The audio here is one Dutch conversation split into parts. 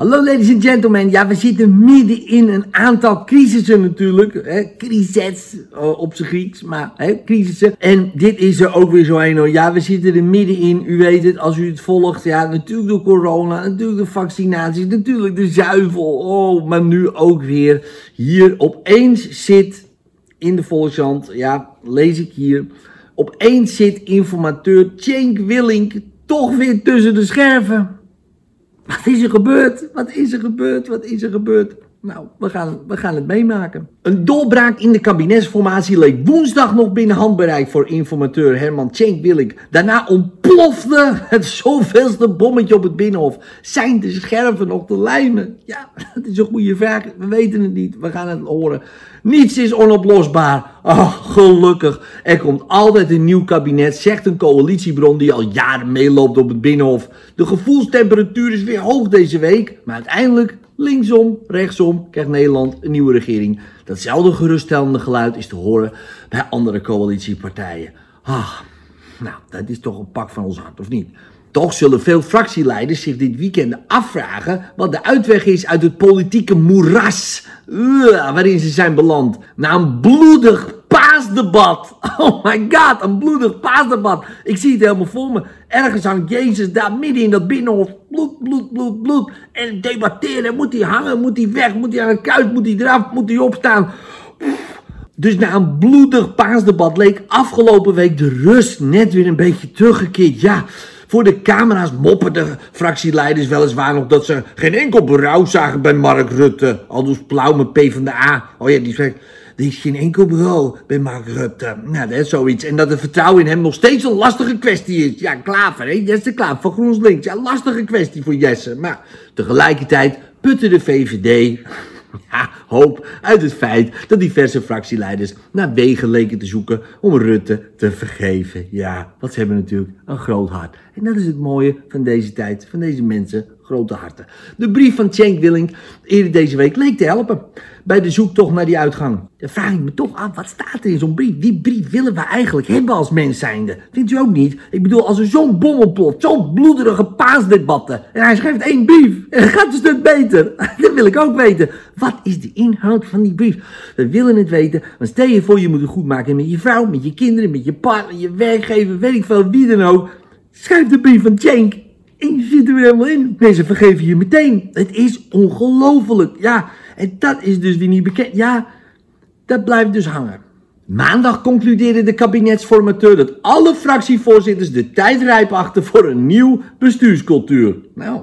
Hallo ladies and gentlemen, ja we zitten midden in een aantal crisissen natuurlijk, hè, crisis uh, op zijn Grieks, maar hè, crisissen. En dit is er ook weer zo een hoor, ja we zitten er middenin, u weet het als u het volgt, ja natuurlijk de corona, natuurlijk de vaccinaties, natuurlijk de zuivel, oh maar nu ook weer. Hier opeens zit in de Volkshand, ja lees ik hier, opeens zit informateur Cenk Willink toch weer tussen de scherven. Wat is er gebeurd? Wat is er gebeurd? Wat is er gebeurd? Nou, we gaan, we gaan het meemaken. Een doorbraak in de kabinetsformatie leek woensdag nog binnen handbereik voor informateur Herman Cenk Willink. Daarna ontplofte het zoveelste bommetje op het Binnenhof. Zijn de scherven nog te lijmen? Ja, dat is een goede vraag. We weten het niet. We gaan het horen. Niets is onoplosbaar. Oh, gelukkig. Er komt altijd een nieuw kabinet, zegt een coalitiebron die al jaren meeloopt op het Binnenhof. De gevoelstemperatuur is weer hoog deze week, maar uiteindelijk linksom, rechtsom krijgt Nederland een nieuwe regering. Datzelfde geruststellende geluid is te horen bij andere coalitiepartijen. Ah, nou, dat is toch een pak van ons hart, of niet? Toch zullen veel fractieleiders zich dit weekend afvragen wat de uitweg is uit het politieke moeras uh, waarin ze zijn beland. Na een bloedig paasdebat. Oh my god, een bloedig paasdebat. Ik zie het helemaal voor me. Ergens hangt Jezus daar midden in dat binnenhof. Bloed, bloed, bloed, bloed. En debatteren. Moet hij hangen? Moet hij weg? Moet hij aan de kuit? Moet hij eraf? Moet hij opstaan? Dus na een bloedig paasdebat leek afgelopen week de rust net weer een beetje teruggekeerd. Ja, voor de camera's moppen de fractieleiders weliswaar nog dat ze geen enkel berouw zagen bij Mark Rutte. Al dus Plauw met P van de A. Oh ja, die zegt, er is geen enkel bureau bij Mark Rutte. Nou, dat is zoiets. En dat het vertrouwen in hem nog steeds een lastige kwestie is. Ja, Klaver, hè? Jesse Klaver van GroenLinks. Ja, lastige kwestie voor Jesse. Maar tegelijkertijd putte de VVD hoop uit het feit dat diverse fractieleiders naar wegen leken te zoeken om Rutte te vergeven. Ja, want ze hebben natuurlijk een groot hart. En dat is het mooie van deze tijd, van deze mensen, grote harten. De brief van Cenk Willink eerder deze week leek te helpen bij de zoektocht naar die uitgang. Dan vraag ik me toch af, wat staat er in zo'n brief? Die brief willen we eigenlijk hebben als mens zijnde. Vindt u ook niet? Ik bedoel, als er zo'n bom ontploft, zo'n bloederige paasdebatten, en hij schrijft één brief, en gaat een stuk beter. Dat wil ik ook weten. Wat is de inhoud van die brief? We willen het weten, want stel je voor je moet het goed maken met je vrouw, met je kinderen, met je partner, je werkgever, weet ik veel, wie dan ook. Schrijf de brief van Cenk je zit er weer helemaal in. Mensen vergeven je meteen. Het is ongelooflijk. Ja, en dat is dus weer niet bekend. Ja, dat blijft dus hangen. Maandag concludeerde de kabinetsformateur dat alle fractievoorzitters de tijd rijp achten voor een nieuw bestuurscultuur. Nou,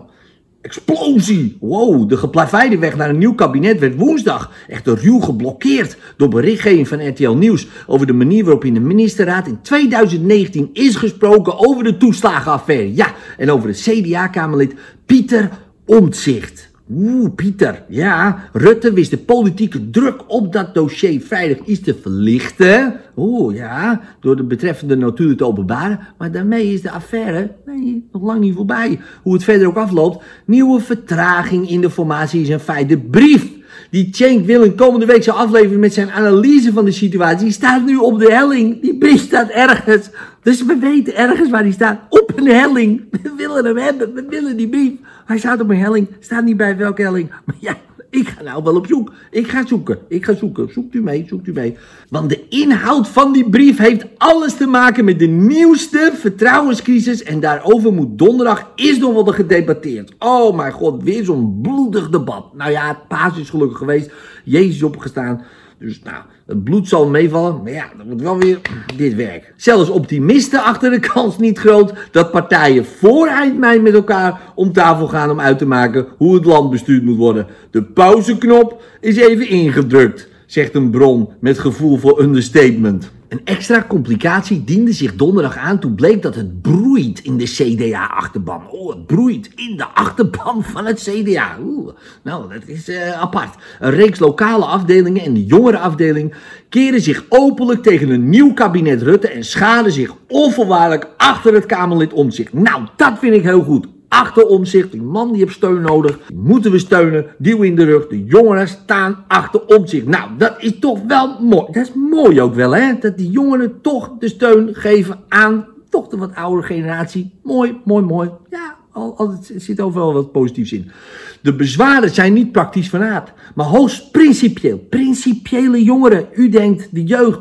explosie. Wow, de geplaveide weg naar een nieuw kabinet werd woensdag echt ruw geblokkeerd door berichtgeving van RTL Nieuws over de manier waarop in de ministerraad in 2019 is gesproken over de toeslagenaffaire. Ja, en over het CDA-kamerlid Pieter Omtzigt. Oeh, Pieter. Ja, Rutte wist de politieke druk op dat dossier veilig iets te verlichten. Oeh, ja, door de betreffende notulen te openbaren. Maar daarmee is de affaire nog lang niet voorbij. Hoe het verder ook afloopt, nieuwe vertraging in de formatie is een feit. De brief die Cenk Willem komende week zou afleveren met zijn analyse van de situatie, die staat nu op de helling. Die brief staat ergens. Dus we weten ergens waar die staat. Op een helling. We willen hem hebben. We willen die brief. Hij staat op een helling. Staat niet bij welke helling. Maar ja, ik ga nou wel op zoek. Ik ga zoeken. Ik ga zoeken. Zoekt u mee, zoekt u mee. Want de inhoud van die brief heeft alles te maken met de nieuwste vertrouwenscrisis. En daarover moet donderdag is nog wel gedebatteerd. Oh mijn god, weer zo'n bloedig debat. Nou ja, het paas is gelukkig geweest. Jezus opgestaan. Dus nou, het bloed zal meevallen, maar ja, dat wordt wel weer dit werk. Zelfs optimisten achter de kans niet groot dat partijen voor eind mei met elkaar om tafel gaan om uit te maken hoe het land bestuurd moet worden. De pauzeknop is even ingedrukt, zegt een bron met gevoel voor understatement. Een extra complicatie diende zich donderdag aan toen bleek dat het broeit in de CDA-achterban. Oh, het broeit in de achterban van het CDA. Nou, dat is uh, apart. Een reeks lokale afdelingen en de jongere afdeling keren zich openlijk tegen een nieuw kabinet Rutte en schaden zich onvoorwaardelijk achter het Kamerlid om zich. Nou, dat vind ik heel goed achter omzicht. Die man die heeft steun nodig. Die moeten we steunen. Duw in de rug. De jongeren staan achter omzicht. Nou, dat is toch wel mooi. Dat is mooi ook wel, hè? Dat die jongeren toch de steun geven aan toch de wat oudere generatie. Mooi, mooi, mooi. Ja, al, al, er zit overal wat positiefs in. De bezwaren zijn niet praktisch van aard, maar hoogst principieel. Principiële jongeren. U denkt, de jeugd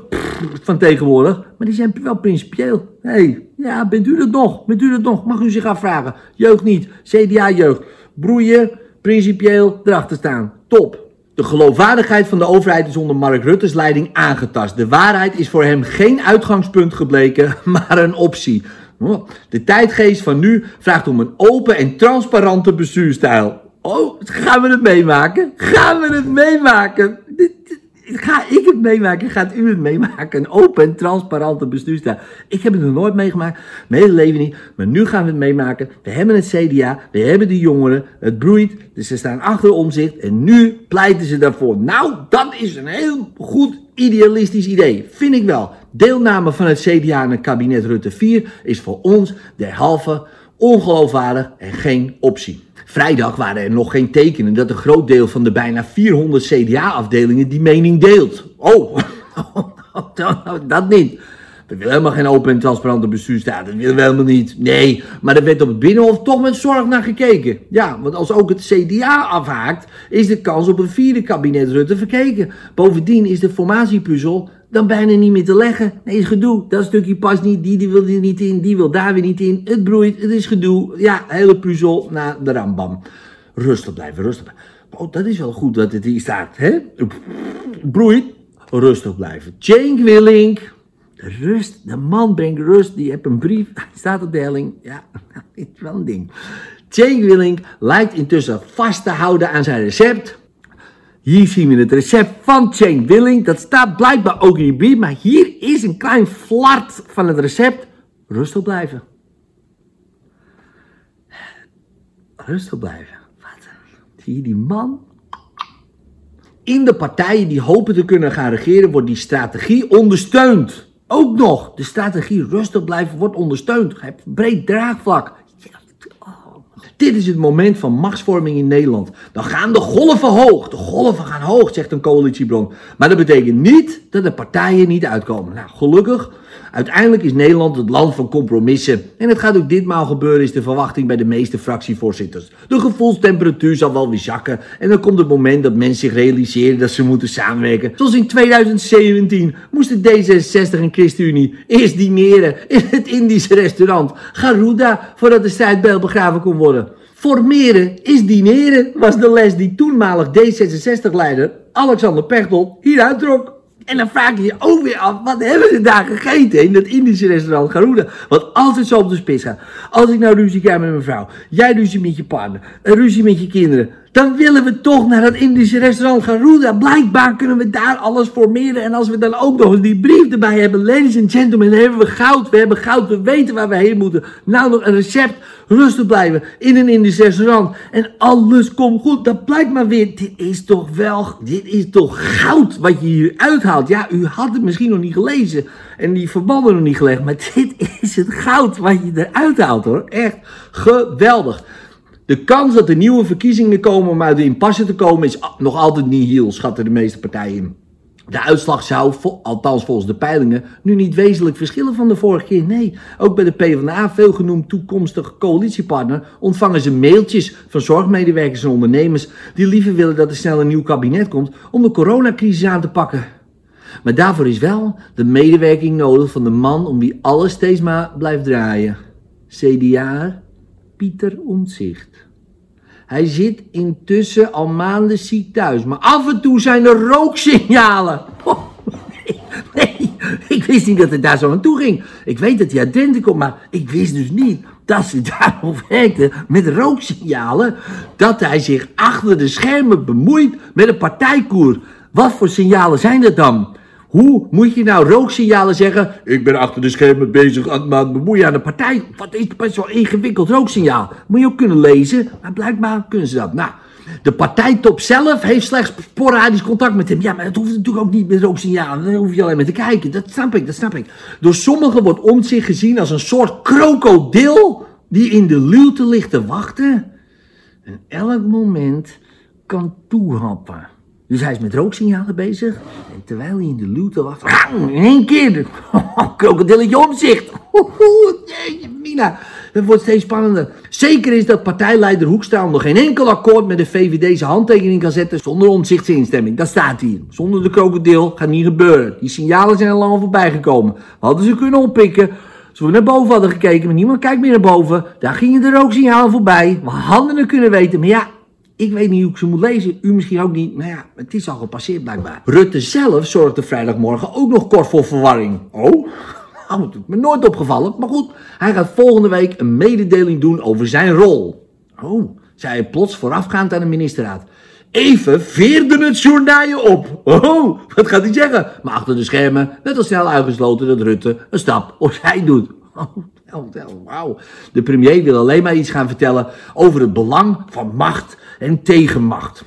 van tegenwoordig, maar die zijn wel principieel. Hé, hey, ja, bent u dat nog? Bent u dat nog? Mag u zich afvragen. Jeugd niet, CDA-jeugd. Broeien, principieel, erachter staan. Top. De geloofwaardigheid van de overheid is onder Mark Rutte's leiding aangetast. De waarheid is voor hem geen uitgangspunt gebleken, maar een optie. De tijdgeest van nu vraagt om een open en transparante bestuurstijl. Oh, gaan we het meemaken? Gaan we het meemaken? Ga ik het meemaken? Gaat u het meemaken? Een open en transparante bestuurstijl. Ik heb het nog nooit meegemaakt. Mijn hele leven niet. Maar nu gaan we het meemaken. We hebben het CDA. We hebben de jongeren. Het broeit. Dus ze staan achter omzicht. En nu pleiten ze daarvoor. Nou, dat is een heel goed idealistisch idee. Vind ik wel. Deelname van het CDA aan het kabinet Rutte 4 is voor ons derhalve ongeloofwaardig en geen optie. Vrijdag waren er nog geen tekenen dat een groot deel van de bijna 400 CDA-afdelingen die mening deelt. Oh, dat niet. We willen helemaal geen open en transparante bestuurstaat. Dat willen we helemaal niet. Nee, maar er werd op het Binnenhof toch met zorg naar gekeken. Ja, want als ook het CDA afhaakt, is de kans op een vierde kabinet Rutte verkeken. Bovendien is de formatiepuzzel dan bijna niet meer te leggen. Nee, is gedoe. Dat stukje past niet, die, die wil er niet in, die wil daar weer niet in. Het broeit, het is gedoe. Ja, hele puzzel naar de rambam. Rustig blijven, rustig blijven. Oh, dat is wel goed dat het hier staat, hè? Broeit, rustig blijven. Cenk Willink, rust, de man brengt rust, die heeft een brief, staat op de helling. Ja, dit is wel een ding. Cenk Willink lijkt intussen vast te houden aan zijn recept hier zien we het recept van Cenk Willing. Dat staat blijkbaar ook in je brief, maar hier is een klein flart van het recept. Rustig blijven. Rustig blijven. Wat? Zie je die man? In de partijen die hopen te kunnen gaan regeren, wordt die strategie ondersteund. Ook nog, de strategie rustig blijven wordt ondersteund. Je hebt breed draagvlak. Dit is het moment van machtsvorming in Nederland. Dan gaan de golven hoog. De golven gaan hoog, zegt een coalitiebron. Maar dat betekent niet dat de partijen niet uitkomen. Nou, gelukkig Uiteindelijk is Nederland het land van compromissen. En het gaat ook ditmaal gebeuren, is de verwachting bij de meeste fractievoorzitters. De gevoelstemperatuur zal wel weer zakken. En dan komt het moment dat mensen zich realiseren dat ze moeten samenwerken. Zoals in 2017 moesten D66 en ChristenUnie eerst dineren in het Indische restaurant Garuda voordat de strijdbijl begraven kon worden. Formeren is dineren, was de les die toenmalig D66-leider Alexander Pechtold hieruit trok. En dan vraag je je ook weer af, wat hebben ze daar gegeten in dat Indische restaurant Garuda? Wat altijd zo op de spits gaat. Als ik nou ruzie krijg met mijn vrouw, jij ruzie met je partner, ruzie met je kinderen, dan willen we toch naar dat Indische restaurant Garuda. Blijkbaar kunnen we daar alles formeren. En als we dan ook nog eens die brief erbij hebben, ladies and gentlemen, hebben we goud. We hebben goud, we weten waar we heen moeten. Nou nog een recept, rustig blijven in een Indisch restaurant. En alles komt goed. Dat blijkt maar weer, dit is toch wel, dit is toch goud wat je hier uithaalt. Ja, u had het misschien nog niet gelezen en die verbanden nog niet gelegd. Maar dit is het goud wat je eruit haalt hoor. Echt geweldig. De kans dat er nieuwe verkiezingen komen om uit de impasse te komen is nog altijd niet heel, schatten de meeste partijen. De uitslag zou, althans volgens de peilingen, nu niet wezenlijk verschillen van de vorige keer. Nee, ook bij de PvdA, veel genoemd toekomstige coalitiepartner, ontvangen ze mailtjes van zorgmedewerkers en ondernemers die liever willen dat er snel een nieuw kabinet komt om de coronacrisis aan te pakken. Maar daarvoor is wel de medewerking nodig van de man om wie alles steeds maar blijft draaien. CDA Pieter Omtzigt. Hij zit intussen al maanden ziek thuis, maar af en toe zijn er rooksignalen. Nee, nee, ik wist niet dat het daar zo aan toe ging. Ik weet dat hij uit Drenthe komt, maar ik wist dus niet dat ze daarop werkte met rooksignalen. Dat hij zich achter de schermen bemoeit met een partijkoer. Wat voor signalen zijn dat dan? Hoe moet je nou rooksignalen zeggen? Ik ben achter de schermen bezig aan het bemoeien aan de partij. Wat is best wel ingewikkeld rooksignaal. Moet je ook kunnen lezen, maar blijkbaar kunnen ze dat. Nou, de partijtop zelf heeft slechts sporadisch contact met hem. Ja, maar dat hoeft natuurlijk ook niet met rooksignalen. Dan hoef je alleen maar te kijken. Dat snap ik, dat snap ik. Door sommigen wordt om zich gezien als een soort krokodil die in de luwte ligt te wachten. En elk moment kan toehappen. Dus hij is met rooksignalen bezig. En terwijl hij in de luwte wacht, in één keer, krokodilletje omzicht. Jeetje, Mina. Het wordt steeds spannender. Zeker is dat partijleider Hoekstra nog geen enkel akkoord met de VVD zijn handtekening kan zetten zonder omzichtsinstemming. Dat staat hier. Zonder de krokodil gaat niet gebeuren. Die signalen zijn al lang voorbij gekomen. We hadden ze kunnen oppikken. Als we naar boven hadden gekeken, maar niemand kijkt meer naar boven. Daar gingen de rooksignalen voorbij. We hadden het kunnen weten, maar ja, ik weet niet hoe ik ze moet lezen. U misschien ook niet. Maar ja, het is al gepasseerd blijkbaar. Rutte zelf zorgde vrijdagmorgen ook nog kort voor verwarring. Oh? Nou, dat is me nooit opgevallen. Maar goed, hij gaat volgende week een mededeling doen over zijn rol. Oh, zei hij plots voorafgaand aan de ministerraad. Even veerde het journaal op. Oh, wat gaat hij zeggen? Maar achter de schermen werd al snel uitgesloten dat Rutte een stap opzij doet. Oh, wauw. De premier wil alleen maar iets gaan vertellen over het belang van macht en tegenmacht.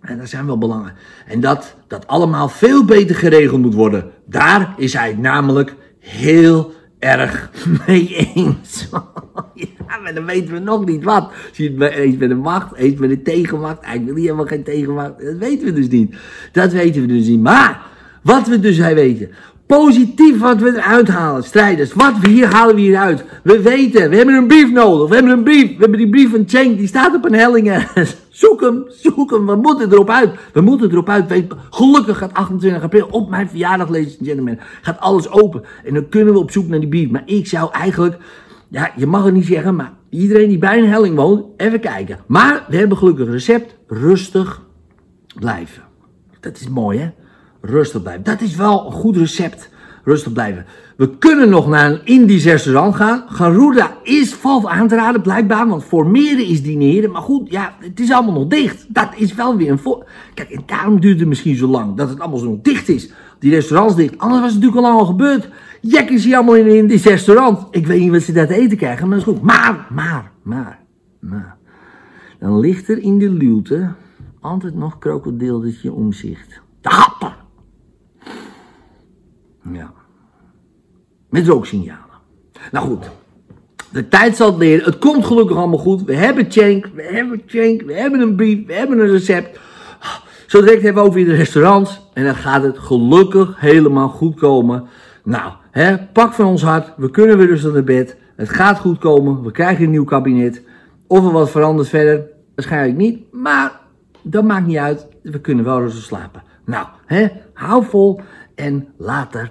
En dat zijn wel belangen. En dat dat allemaal veel beter geregeld moet worden. Daar is hij namelijk heel erg mee eens. ja, maar dan weten we nog niet wat. Zie je het eens met de macht, eens met de tegenmacht. Eigenlijk wil hij helemaal geen tegenmacht. Dat weten we dus niet. Dat weten we dus niet. Maar, wat we dus weten. Positief wat we eruit halen, strijders. Wat we hier halen we hier uit. We weten, we hebben een brief nodig. We hebben een brief. We hebben die brief van Cenk, die staat op een helling Zoek hem, zoek hem. We moeten erop uit. We moeten erop uit. Gelukkig gaat 28 april op mijn verjaardag, ladies and gentlemen, gaat alles open. En dan kunnen we op zoek naar die brief. Maar ik zou eigenlijk, ja, je mag het niet zeggen, maar iedereen die bij een helling woont, even kijken. Maar we hebben gelukkig recept. Rustig blijven. Dat is mooi, hè? Rustig blijven. Dat is wel een goed recept. Rustig blijven. We kunnen nog naar een Indisch restaurant gaan. Garuda is valt aan te raden, blijkbaar. Want formeren is dineren. Maar goed, ja, het is allemaal nog dicht. Dat is wel weer een voor. Kijk, en daarom duurt het misschien zo lang. Dat het allemaal zo nog dicht is. Die restaurants dicht. Anders was het natuurlijk al lang al gebeurd. Jek is hier allemaal in een Indisch restaurant. Ik weet niet wat ze daar te eten krijgen, maar dat is goed. Maar, maar, maar, maar. Dan ligt er in de luwte altijd nog krokodildertje omzicht. De happen. Ja. Met rooksignalen. Nou goed. De tijd zal het leren. Het komt gelukkig allemaal goed. We hebben Cenk, we hebben Cenk, we hebben een brief, we hebben een recept. Zo direct hebben we over in de restaurants. En dan gaat het gelukkig helemaal goed komen. Nou, hè, pak van ons hart. We kunnen weer rustig naar bed. Het gaat goed komen. We krijgen een nieuw kabinet. Of er wat verandert verder. Waarschijnlijk niet. Maar dat maakt niet uit. We kunnen wel rustig slapen. Nou, hè, hou vol en later